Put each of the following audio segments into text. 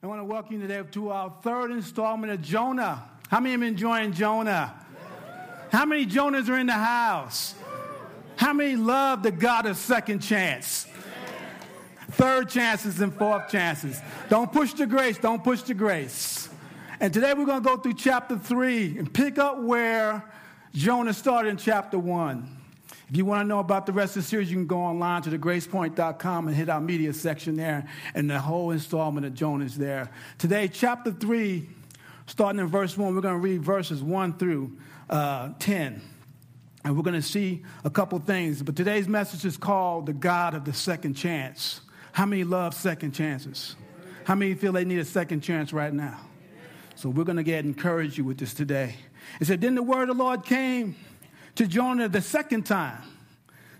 I want to welcome you today to our third installment of Jonah. How many have been enjoying Jonah? How many Jonahs are in the house? How many love the God of second chance? Third chances and fourth chances. Don't push the grace, don't push the grace. And today we're going to go through chapter three and pick up where Jonah started in chapter one. If you want to know about the rest of the series, you can go online to thegracepoint.com and hit our media section there, and the whole installment of Jonah is there. Today, chapter 3, starting in verse 1, we're going to read verses 1 through uh, 10. And we're going to see a couple things. But today's message is called The God of the Second Chance. How many love second chances? How many feel they need a second chance right now? So we're going to get encourage you with this today. It said, Then the word of the Lord came to Jonah the second time,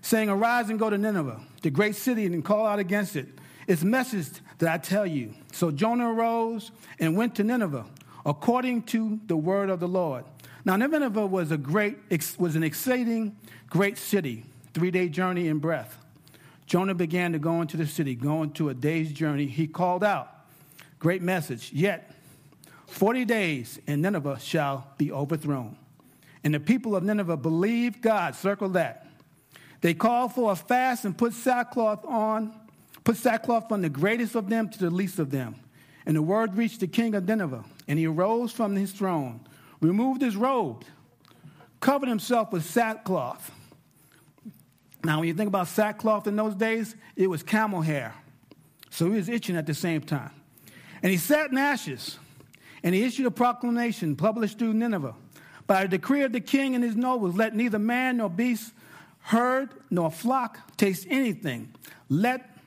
saying, Arise and go to Nineveh, the great city, and call out against it. Its message that I tell you. So Jonah arose and went to Nineveh, according to the word of the Lord. Now Nineveh was a great, was an exciting, great city, three day journey in breadth. Jonah began to go into the city, going to a day's journey. He called out, Great message. Yet 40 days and Nineveh shall be overthrown. And the people of Nineveh believed God. Circle that. They called for a fast and put sackcloth on, put sackcloth from the greatest of them to the least of them. And the word reached the king of Nineveh, and he arose from his throne, removed his robe, covered himself with sackcloth. Now, when you think about sackcloth in those days, it was camel hair. So he was itching at the same time. And he sat in ashes, and he issued a proclamation published through Nineveh by a decree of the king and his nobles, let neither man nor beast, herd nor flock taste anything. Let,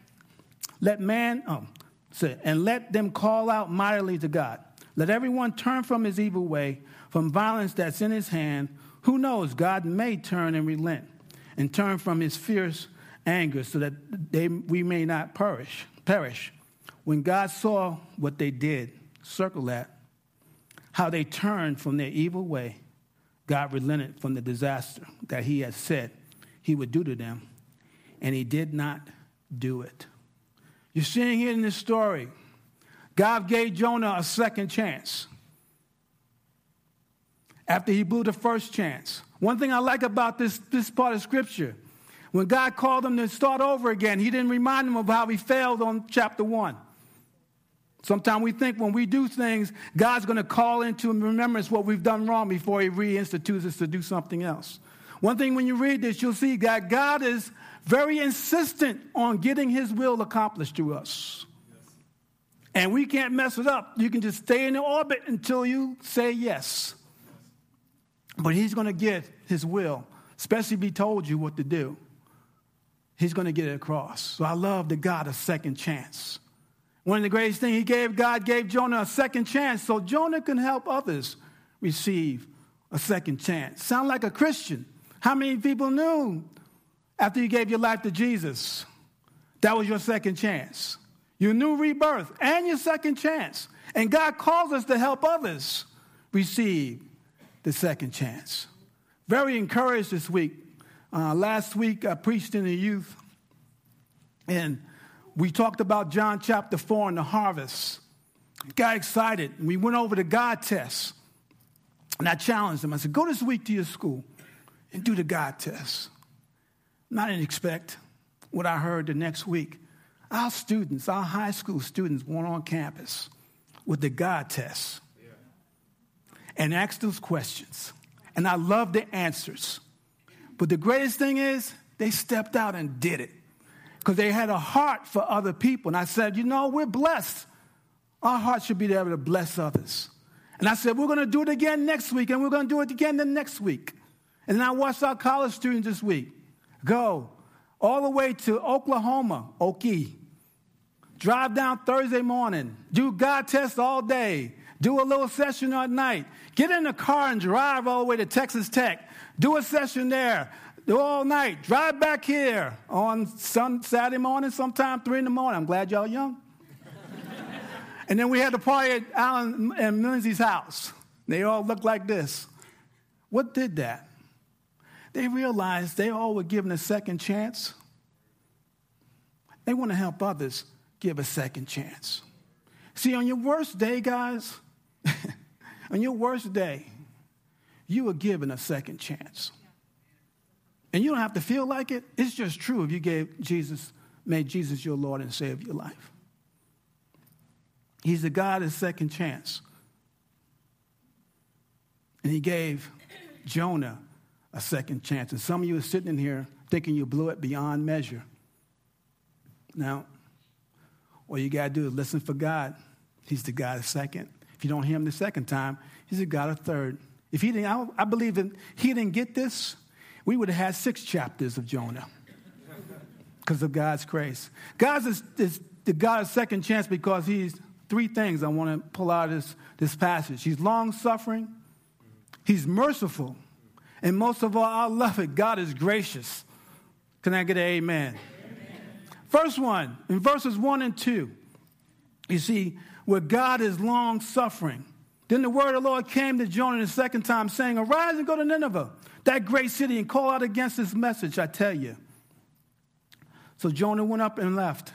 let man, um, say, and let them call out mightily to God. Let everyone turn from his evil way, from violence that's in his hand. Who knows? God may turn and relent and turn from his fierce anger so that they, we may not perish. Perish. When God saw what they did, circle that, how they turned from their evil way God relented from the disaster that he had said he would do to them, and he did not do it. You're seeing here in this story, God gave Jonah a second chance after he blew the first chance. One thing I like about this, this part of scripture, when God called him to start over again, he didn't remind him of how he failed on chapter one. Sometimes we think when we do things, God's going to call into remembrance what we've done wrong before He reinstitutes us to do something else. One thing when you read this, you'll see that God is very insistent on getting His will accomplished through us. And we can't mess it up. You can just stay in the orbit until you say yes. But He's going to get His will, especially if He told you what to do. He's going to get it across. So I love the God of second chance. One of the greatest things he gave, God gave Jonah a second chance so Jonah can help others receive a second chance. Sound like a Christian. How many people knew after you gave your life to Jesus? That was your second chance. Your new rebirth and your second chance. And God calls us to help others receive the second chance. Very encouraged this week. Uh, last week, I preached in the youth, and we talked about John chapter 4 and the harvest. Got excited. We went over the God test. And I challenged them. I said, go this week to your school and do the God test. And I didn't expect what I heard the next week. Our students, our high school students, went on campus with the God test and asked those questions. And I loved the answers. But the greatest thing is, they stepped out and did it because they had a heart for other people. And I said, you know, we're blessed. Our heart should be able to bless others. And I said, we're going to do it again next week, and we're going to do it again the next week. And then I watched our college students this week go all the way to Oklahoma, Okie. Drive down Thursday morning, do God test all day, do a little session at night, get in the car and drive all the way to Texas Tech, do a session there, all night, drive back here on sun, Saturday morning, sometime 3 in the morning. I'm glad y'all young. and then we had the party at Alan and Lindsay's house. They all looked like this. What did that? They realized they all were given a second chance. They want to help others give a second chance. See, on your worst day, guys, on your worst day, you are given a second chance. And you don't have to feel like it. It's just true if you gave Jesus, made Jesus your Lord and Savior your life. He's the God of second chance. And he gave Jonah a second chance. And some of you are sitting in here thinking you blew it beyond measure. Now, all you got to do is listen for God. He's the God of second. If you don't hear him the second time, he's the God of third. If he didn't, I, I believe that he didn't get this, we would have had six chapters of Jonah because of God's grace. God is, is the God of second chance because he's three things I want to pull out of this, this passage. He's long suffering, he's merciful, and most of all, I love it. God is gracious. Can I get an amen? amen? First one, in verses one and two, you see, where God is long suffering. Then the word of the Lord came to Jonah the second time, saying, Arise and go to Nineveh, that great city, and call out against this message, I tell you. So Jonah went up and left.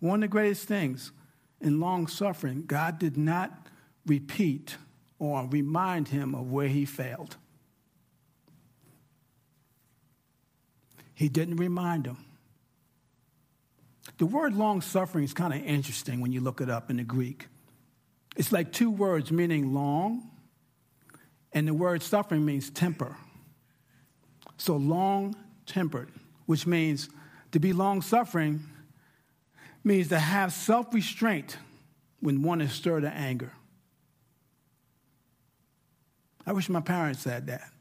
One of the greatest things in long suffering, God did not repeat or remind him of where he failed. He didn't remind him. The word long suffering is kind of interesting when you look it up in the Greek. It's like two words meaning long, and the word suffering means temper. So long tempered, which means to be long suffering means to have self restraint when one is stirred to anger. I wish my parents had that.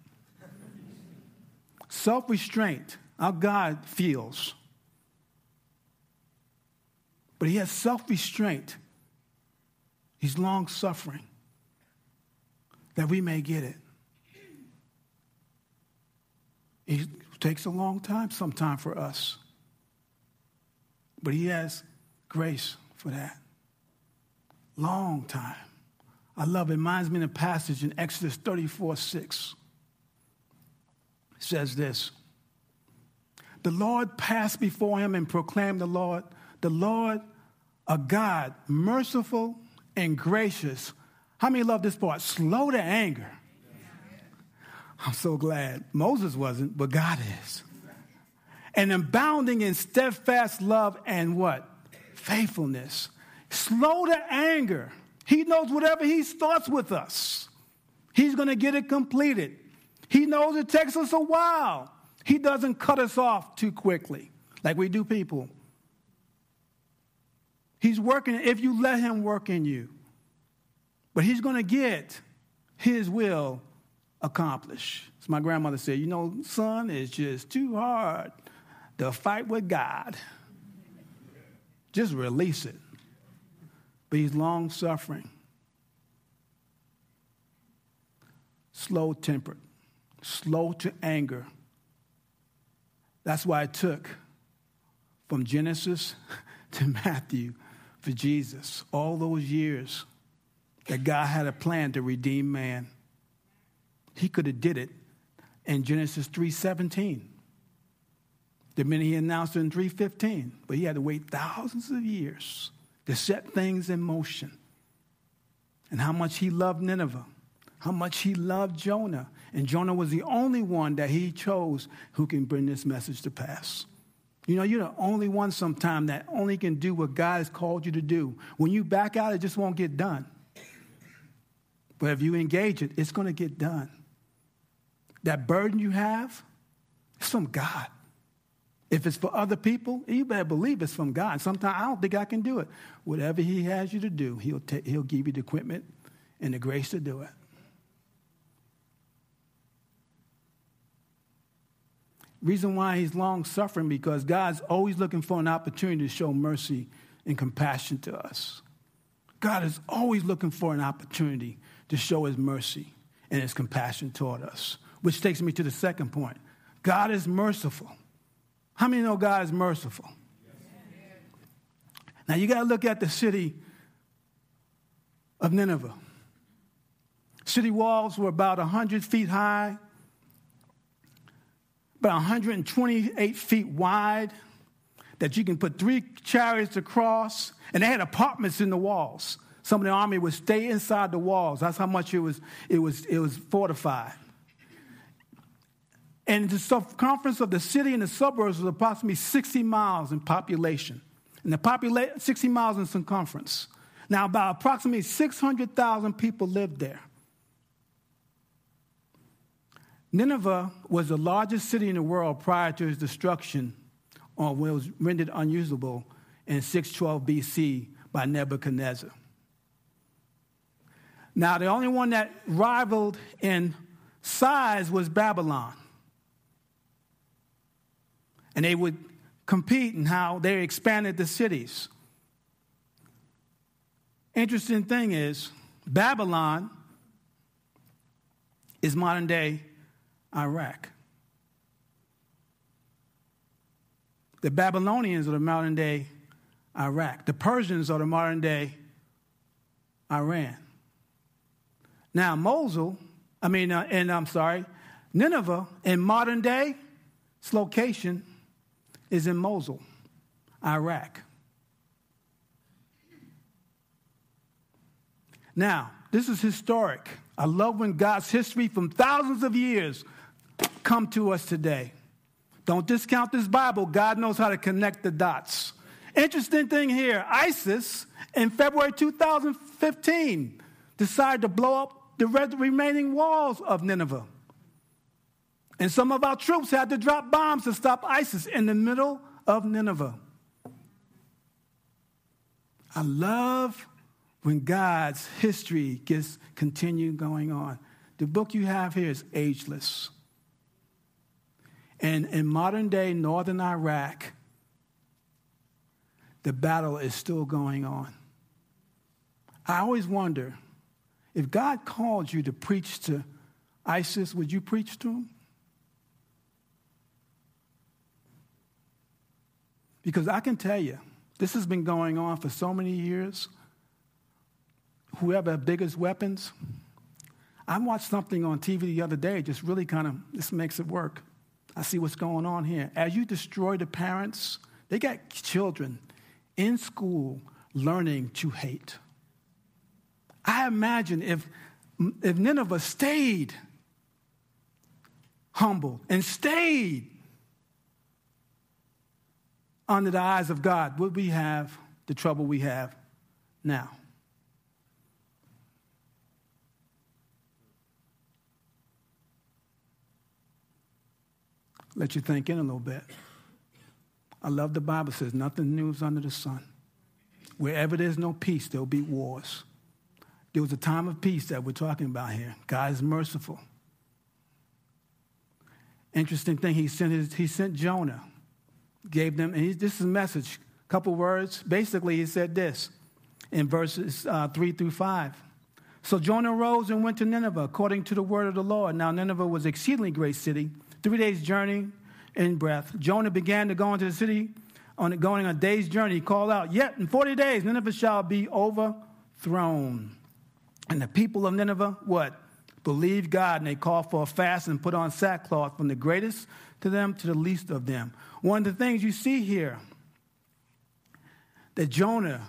Self restraint our God feels. But he has self restraint, he's long suffering that we may get it. It takes a long time, sometime for us. But he has grace for that. Long time. I love it. Reminds me of a passage in Exodus 34 6. It says this the Lord passed before him and proclaimed the Lord, the Lord, a God, merciful and gracious. How many love this part? Slow to anger. I'm so glad. Moses wasn't, but God is. And abounding in steadfast love and what? Faithfulness. Slow to anger. He knows whatever he starts with us, he's going to get it completed. He knows it takes us a while. He doesn't cut us off too quickly like we do people. He's working if you let him work in you. But he's going to get his will accomplished. So my grandmother said, you know, son, it's just too hard to fight with God. Just release it. But he's long suffering, slow tempered, slow to anger that's why it took from Genesis to Matthew for Jesus, all those years that God had a plan to redeem man. He could have did it in Genesis 3:17. The minute he announced it in 3:15, but he had to wait thousands of years to set things in motion. And how much he loved Nineveh, how much he loved Jonah, and Jonah was the only one that he chose who can bring this message to pass. You know, you're the only one sometime that only can do what God has called you to do. When you back out, it just won't get done. But if you engage it, it's going to get done. That burden you have, it's from God. If it's for other people, you better believe it's from God. Sometimes I don't think I can do it. Whatever He has you to do, He'll, he'll give you the equipment and the grace to do it. Reason why he's long suffering because God's always looking for an opportunity to show mercy and compassion to us. God is always looking for an opportunity to show his mercy and his compassion toward us. Which takes me to the second point. God is merciful. How many know God is merciful? Now you got to look at the city of Nineveh. City walls were about 100 feet high, about 128 feet wide that you can put three chariots across, and they had apartments in the walls. Some of the army would stay inside the walls. That's how much it was, it was, it was fortified. And the circumference of the city and the suburbs was approximately 60 miles in population. And the population, 60 miles in circumference. Now, about approximately 600,000 people lived there. Nineveh was the largest city in the world prior to its destruction, or when it was rendered unusable in 612 BC by Nebuchadnezzar. Now, the only one that rivaled in size was Babylon. And they would compete in how they expanded the cities. Interesting thing is, Babylon is modern day Iraq. The Babylonians are the modern day Iraq. The Persians are the modern day Iran. Now, Mosul, I mean, uh, and I'm sorry, Nineveh in modern day, its location is in Mosul, Iraq. Now, this is historic. I love when God's history from thousands of years come to us today. Don't discount this Bible. God knows how to connect the dots. Interesting thing here ISIS in February 2015 decided to blow up the remaining walls of Nineveh. And some of our troops had to drop bombs to stop ISIS in the middle of Nineveh. I love when God's history gets continued going on. The book you have here is ageless. And in modern day northern Iraq, the battle is still going on. I always wonder if God called you to preach to ISIS, would you preach to them? Because I can tell you, this has been going on for so many years. Whoever biggest weapons, I watched something on TV the other day, just really kind of, this makes it work. I see what's going on here. As you destroy the parents, they got children in school learning to hate. I imagine if, if Nineveh stayed humble and stayed under the eyes of God, would we have the trouble we have now? Let you think in a little bit. I love the Bible says nothing new is under the sun. Wherever there's no peace, there'll be wars. There was a time of peace that we're talking about here. God is merciful. Interesting thing, he sent, his, he sent Jonah, gave them, and he, this is a message, a couple words. Basically, he said this in verses uh, 3 through 5. So Jonah rose and went to Nineveh according to the word of the Lord. Now, Nineveh was an exceedingly great city, three days' journey in breadth. Jonah began to go into the city on going a day's journey. He called out, Yet in 40 days, Nineveh shall be overthrown. And the people of Nineveh, what? Believed God, and they called for a fast and put on sackcloth from the greatest to them to the least of them. One of the things you see here that Jonah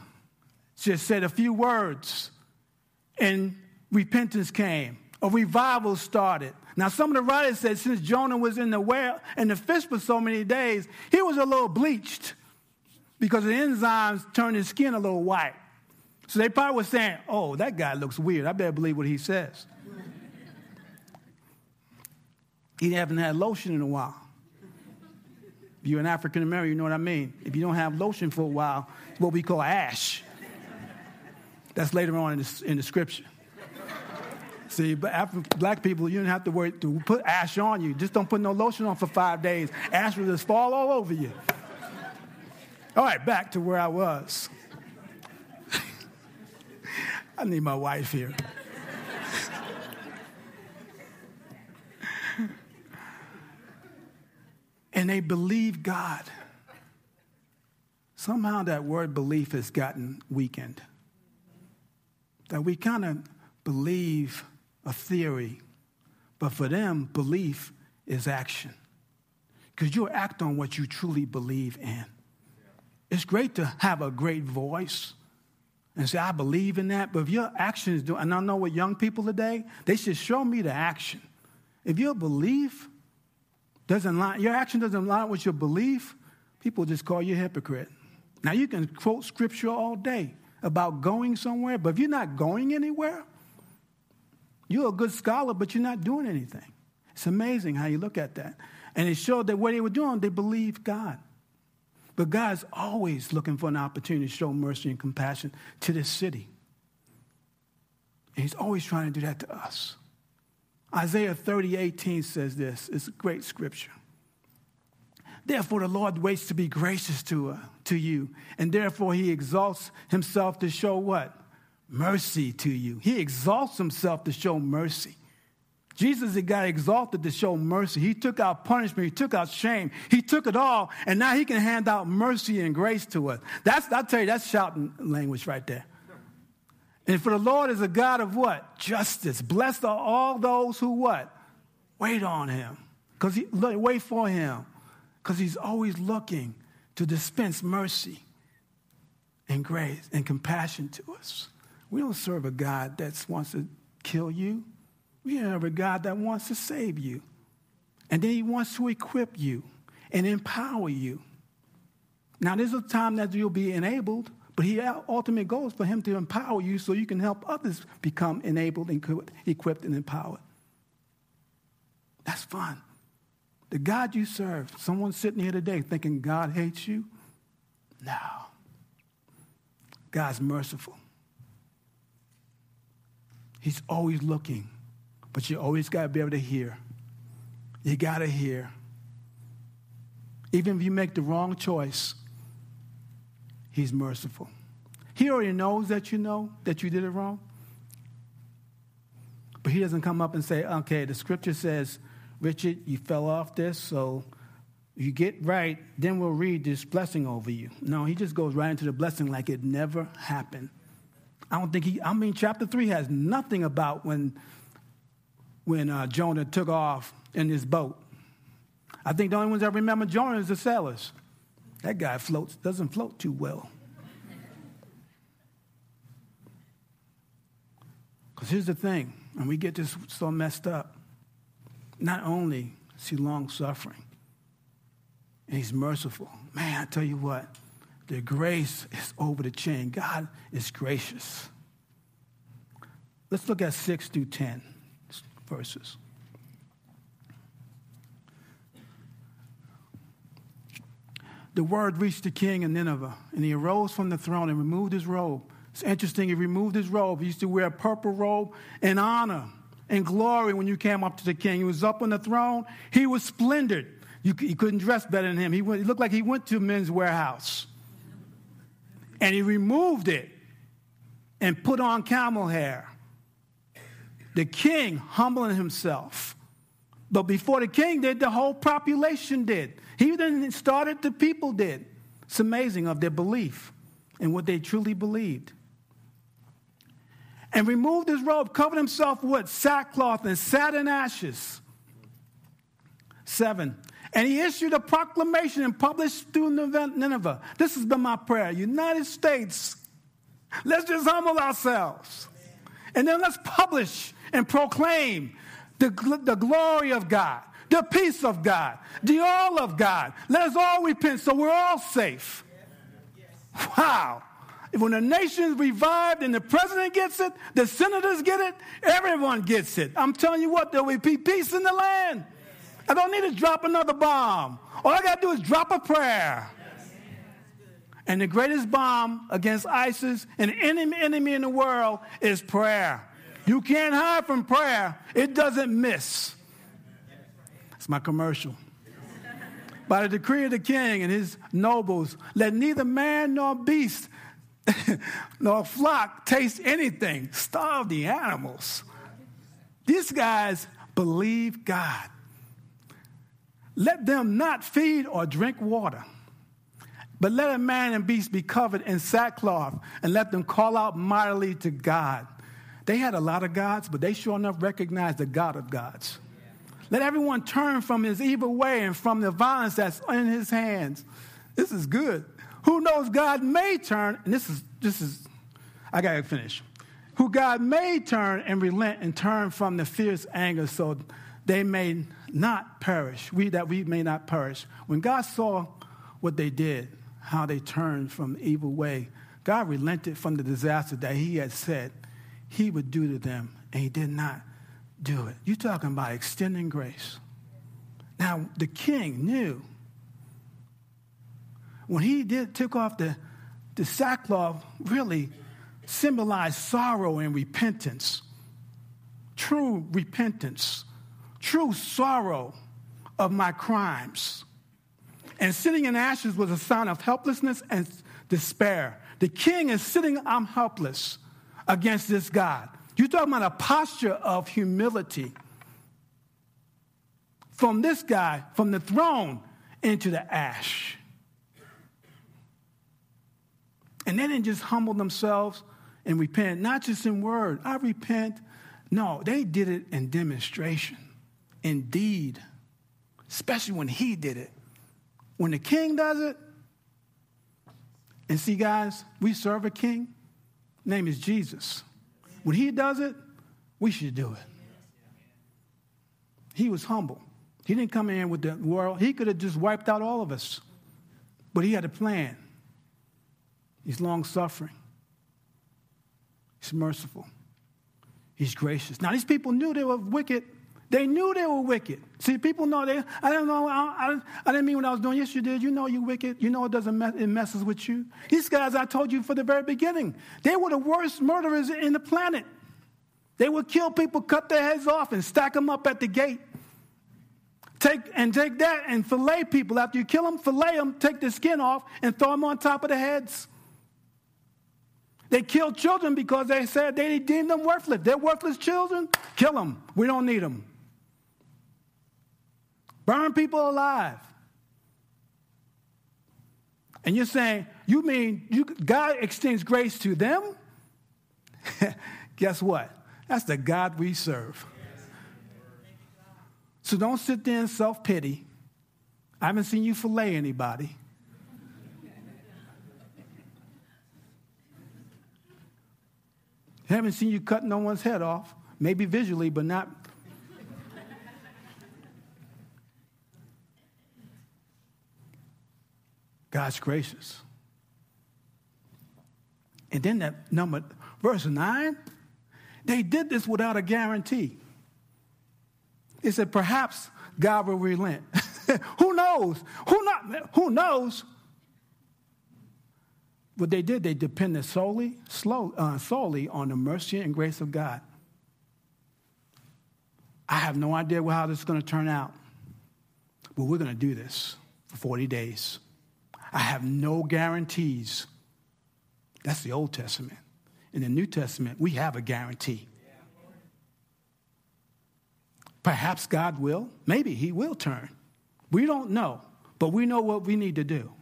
just said a few words and repentance came, a revival started. Now, some of the writers said since Jonah was in the well and the fish for so many days, he was a little bleached because the enzymes turned his skin a little white. So they probably were saying, oh, that guy looks weird. I better believe what he says. He haven't had lotion in a while. If you're an African American, you know what I mean. If you don't have lotion for a while, it's what we call ash. That's later on in the, in the scripture. See, but after black people, you don't have to worry to put ash on you. Just don't put no lotion on for five days. Ash will just fall all over you. All right, back to where I was. I need my wife here. And they believe God. Somehow that word belief has gotten weakened. That we kind of believe a theory, but for them, belief is action. Because you act on what you truly believe in. It's great to have a great voice. and say, I believe in that. But if your actions do, and I know what young people today, they should show me the action. If your belief doesn't line, your action doesn't line with your belief, people just call you a hypocrite. Now you can quote scripture all day about going somewhere, but if you're not going anywhere, you're a good scholar, but you're not doing anything. It's amazing how you look at that. And it showed that what they were doing, they believed God. But God's always looking for an opportunity to show mercy and compassion to this city. And He's always trying to do that to us. Isaiah 30, 18 says this. It's a great scripture. Therefore, the Lord waits to be gracious to, uh, to you, and therefore he exalts himself to show what? Mercy to you. He exalts himself to show mercy. Jesus got exalted to show mercy. He took out punishment. He took out shame. He took it all, and now he can hand out mercy and grace to us. That's, I tell you, that's shouting language right there. And for the Lord is a God of what? Justice. Blessed are all those who what? Wait on him. Because he wait for him. Because he's always looking to dispense mercy and grace and compassion to us. We don't serve a God that wants to kill you. We have a God that wants to save you. And then he wants to equip you and empower you. Now, there's a time that you'll be enabled, but he ultimate goal is for him to empower you so you can help others become enabled equipped and empowered. That's fun. The God you serve, someone sitting here today thinking God hates you? No. God's merciful. He's always looking but you always got to be able to hear. You got to hear. Even if you make the wrong choice, He's merciful. He already knows that you know that you did it wrong. But He doesn't come up and say, okay, the scripture says, Richard, you fell off this, so you get right, then we'll read this blessing over you. No, He just goes right into the blessing like it never happened. I don't think He, I mean, chapter 3 has nothing about when when uh, Jonah took off in his boat. I think the only ones that remember Jonah is the sailors. That guy floats, doesn't float too well. Because here's the thing, and we get this so messed up. Not only is he long suffering, and he's merciful. Man, I tell you what, the grace is over the chain. God is gracious. Let's look at 6 through 10 verses. The word reached the king in Nineveh, and he arose from the throne and removed his robe. It's interesting, he removed his robe. He used to wear a purple robe in honor and glory when you came up to the king. He was up on the throne, he was splendid. You, you couldn't dress better than him. He, went, he looked like he went to a Men's Wearhouse. And he removed it and put on camel hair the king humbling himself. But before the king did, the whole population did. He didn't start it, the people did. It's amazing of their belief and what they truly believed. And removed his robe, covered himself with sackcloth and sat in ashes. Seven. And he issued a proclamation and published through Nineveh. This has been my prayer. United States, let's just humble ourselves. And then let's publish and proclaim the, the glory of God, the peace of God, the all of God. Let us all repent so we're all safe. Wow. If When the nation's revived and the president gets it, the senators get it, everyone gets it. I'm telling you what, there will be peace in the land. I don't need to drop another bomb. All I got to do is drop a prayer. And the greatest bomb against ISIS and any enemy in the world is prayer. You can't hide from prayer, it doesn't miss. It's my commercial. By the decree of the king and his nobles, let neither man nor beast nor flock taste anything. Starve the animals. These guys believe God. Let them not feed or drink water. But let a man and beast be covered in sackcloth, and let them call out mightily to God. They had a lot of gods, but they sure enough recognized the God of gods. Let everyone turn from his evil way and from the violence that's in his hands. This is good. Who knows God may turn, and this is this is I got to finish. Who God may turn and relent and turn from the fierce anger so they may not perish. We that we may not perish. When God saw what they did, how they turned from the evil way, God relented from the disaster that He had said He would do to them, and He did not do it. You're talking about extending grace. Now, the king knew when he did took off the, the sackcloth, really symbolized sorrow and repentance. True repentance, true sorrow of my crimes. And sitting in ashes was a sign of helplessness and despair. The king is sitting, I'm helpless against this God. You're talking about a posture of humility from this guy, from the throne into the ash. And they didn't just humble themselves and repent, not just in word. I repent. No, they did it in demonstration, in deed, especially when he did it. When the king does it, and see, guys, we serve a king. Name is Jesus. When he does it, we should do it. He was humble. He didn't come in with the world. He could have just wiped out all of us. But he had a plan. He's long suffering. He's merciful. He's gracious. Now, these people knew they were wicked. They knew they were wicked. See, people know they, I don't know, I, I, I didn't mean what I was doing. Yes, you did. You know you're wicked. You know it doesn't mess, it messes with you. These guys, I told you from the very beginning, they were the worst murderers in the planet. They would kill people, cut their heads off, and stack them up at the gate. Take and take that and fillet people. After you kill them, fillet them, take the skin off, and throw them on top of the heads. They killed children because they said they deemed them worthless. They're worthless children. Kill them. We don't need them. Burn people alive. And you're saying, you mean you, God extends grace to them? Guess what? That's the God we serve. So don't sit there in self pity. I haven't seen you fillet anybody. I haven't seen you cut no one's head off, maybe visually, but not. God's gracious. And then that number, verse 9, they did this without a guarantee. It said, perhaps God will relent. who knows? Who, not, who knows? What they did, they depended solely, slow, uh, solely on the mercy and grace of God. I have no idea how this is going to turn out, but we're going to do this for 40 days. I have no guarantees. That's the Old Testament. In the New Testament, we have a guarantee. Perhaps God will. Maybe He will turn. We don't know, but we know what we need to do.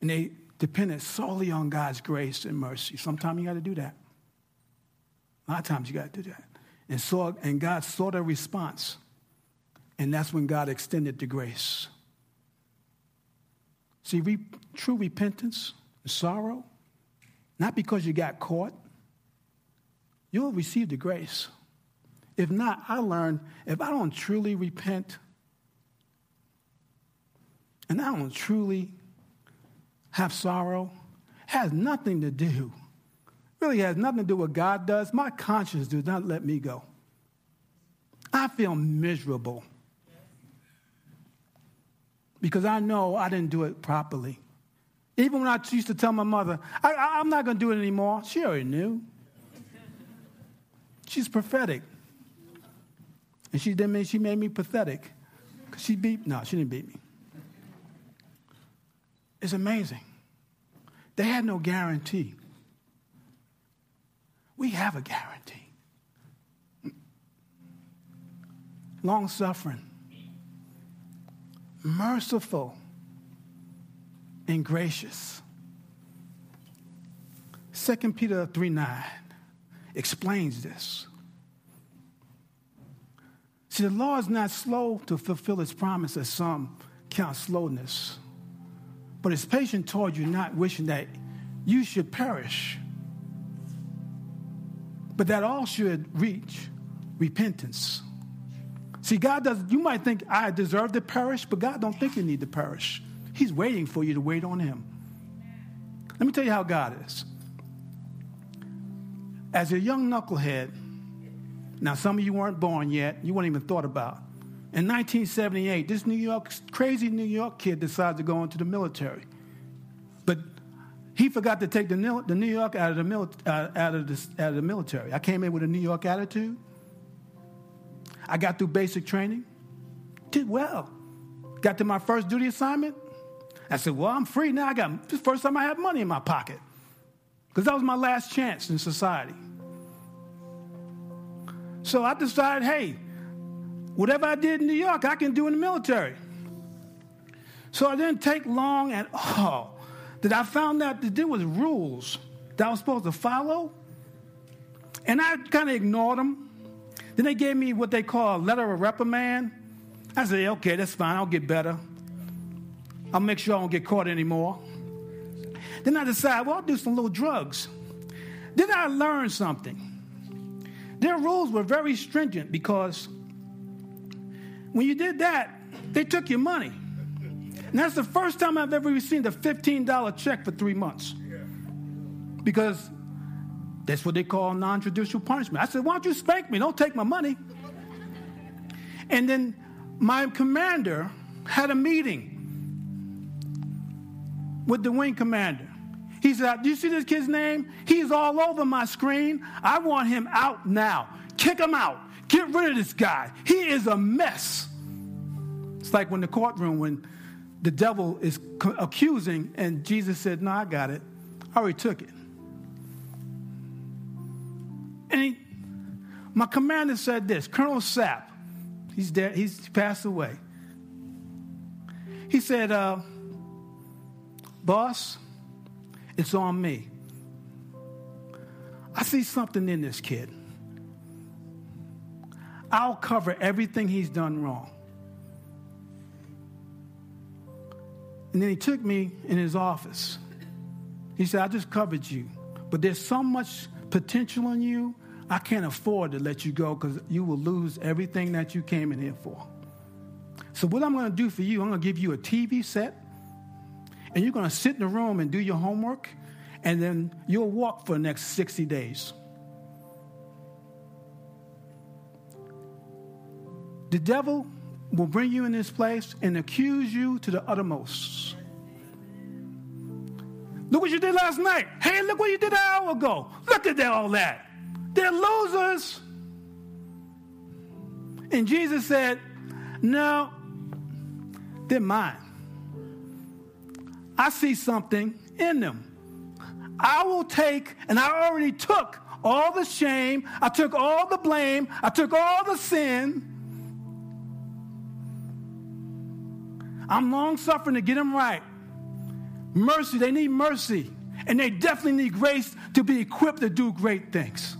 And they depended solely on God's grace and mercy. Sometimes you got to do that. A lot of times you got to do that. And, saw, and God saw their response. And that's when God extended the grace. See, re- true repentance sorrow, not because you got caught, you'll receive the grace. If not, I learned if I don't truly repent and I don't truly have sorrow, has nothing to do, really has nothing to do with God does. My conscience does not let me go. I feel miserable because I know I didn't do it properly. Even when I used to tell my mother, I, am not going to do it anymore, she already knew. She's prophetic. And she didn't mean she made me pathetic. Because she beat, no, she didn't beat me. It's amazing. They had no guarantee. We have a guarantee. Long suffering, merciful, and gracious. 2 Peter 3 9 explains this. See, the law is not slow to fulfill its promise, as some count slowness but is patient toward you, not wishing that you should perish. But that all should reach repentance. See, God does, you might think I deserve to perish, but God don't think you need to perish. He's waiting for you to wait on Him. Let me tell you how God is. As a young knucklehead, now some of you weren't born yet, you weren't even thought about. In 1978, this New York, crazy New York kid decided to go into the military. But he forgot to take the, New York out of the, mil, uh, out, of the, out of the military. I came in with a New York attitude. I got through basic training, did well. Got to my first duty assignment. I said, Well, I'm free now. I got first time I had money in my pocket. Because that was my last chance in society. So I decided, hey, whatever I did in New York, I can do in the military. So it didn't take long at all that I found out that there was rules that I was supposed to follow. And I kind of ignored them. Then they gave me what they call a letter of reprimand. I said, okay, that's fine. I'll get better. I'll make sure I don't get caught anymore. Then I decided, well, I'll do some little drugs. Then I learned something. Their rules were very stringent because when you did that, they took your money. And that's the first time I've ever received a $15 check for three months. Because that's what they call non judicial punishment. I said, Why don't you spank me? Don't take my money. And then my commander had a meeting with the wing commander. He said, Do you see this kid's name? He's all over my screen. I want him out now. Kick him out. Get rid of this guy. He is a mess. It's like when the courtroom, when the devil is accusing, and Jesus said, No, I got it. I already took it. And he, my commander said this Colonel Sapp, he's dead, he's passed away. He said, uh, Boss, it's on me. I see something in this kid. I'll cover everything he's done wrong. And then he took me in his office. He said, I just covered you, but there's so much potential in you, I can't afford to let you go because you will lose everything that you came in here for. So, what I'm going to do for you, I'm going to give you a TV set and you're going to sit in the room and do your homework, and then you'll walk for the next 60 days. The devil will bring you in this place and accuse you to the uttermost. Look what you did last night. Hey, look what you did an hour ago. Look at that. all that. They're losers. And Jesus said, No, they're mine. I see something in them. I will take, and I already took all the shame, I took all the blame, I took all the sin. I'm long suffering to get them right. Mercy, they need mercy. And they definitely need grace to be equipped to do great things.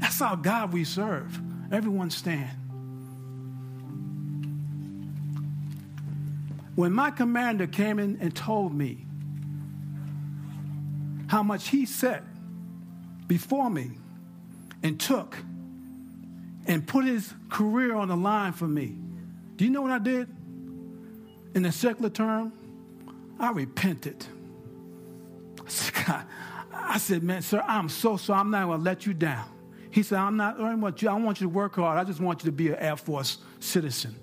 That's our God we serve. Everyone stand. When my commander came in and told me how much he set before me and took and put his career on the line for me, do you know what I did? In the secular term, I repented. I said, God, I said, man, sir, I'm so sorry. I'm not going to let you down. He said, I'm not, I want you, I want you to work hard. I just want you to be an Air Force citizen.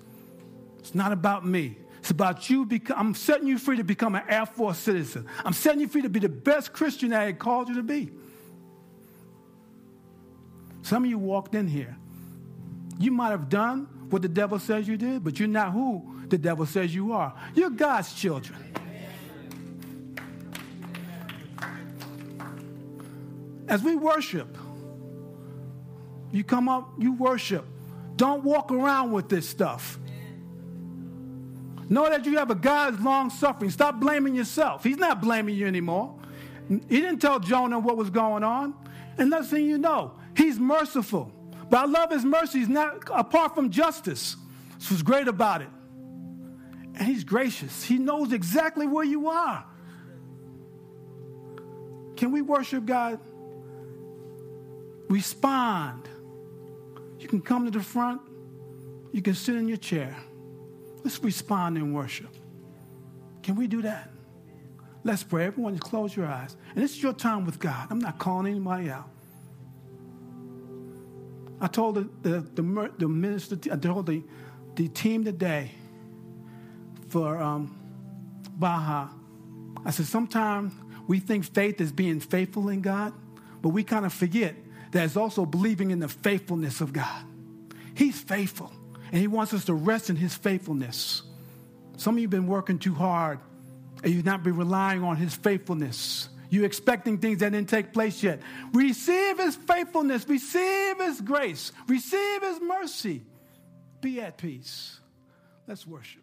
It's not about me. It's about you. Become, I'm setting you free to become an Air Force citizen. I'm setting you free to be the best Christian I had called you to be. Some of you walked in here. You might have done what the devil says you did, but you're not who the devil says you are. You're God's children. As we worship, you come up, you worship. Don't walk around with this stuff. Know that you have a God long suffering. Stop blaming yourself. He's not blaming you anymore. He didn't tell Jonah what was going on. And next thing you know, he's merciful. But I love his mercy. He's not apart from justice. This was great about it. And he's gracious. He knows exactly where you are. Can we worship God? Respond. You can come to the front. You can sit in your chair. Let's respond in worship. Can we do that? Let's pray. Everyone, close your eyes. And this is your time with God. I'm not calling anybody out. I told the, the, the, the minister, I told the, the team today for um, Baja, I said, sometimes we think faith is being faithful in God, but we kind of forget that it's also believing in the faithfulness of God. He's faithful, and He wants us to rest in His faithfulness. Some of you have been working too hard, and you've not been relying on His faithfulness. You're expecting things that didn't take place yet. Receive His faithfulness, receive His grace, receive His mercy. Be at peace. Let's worship.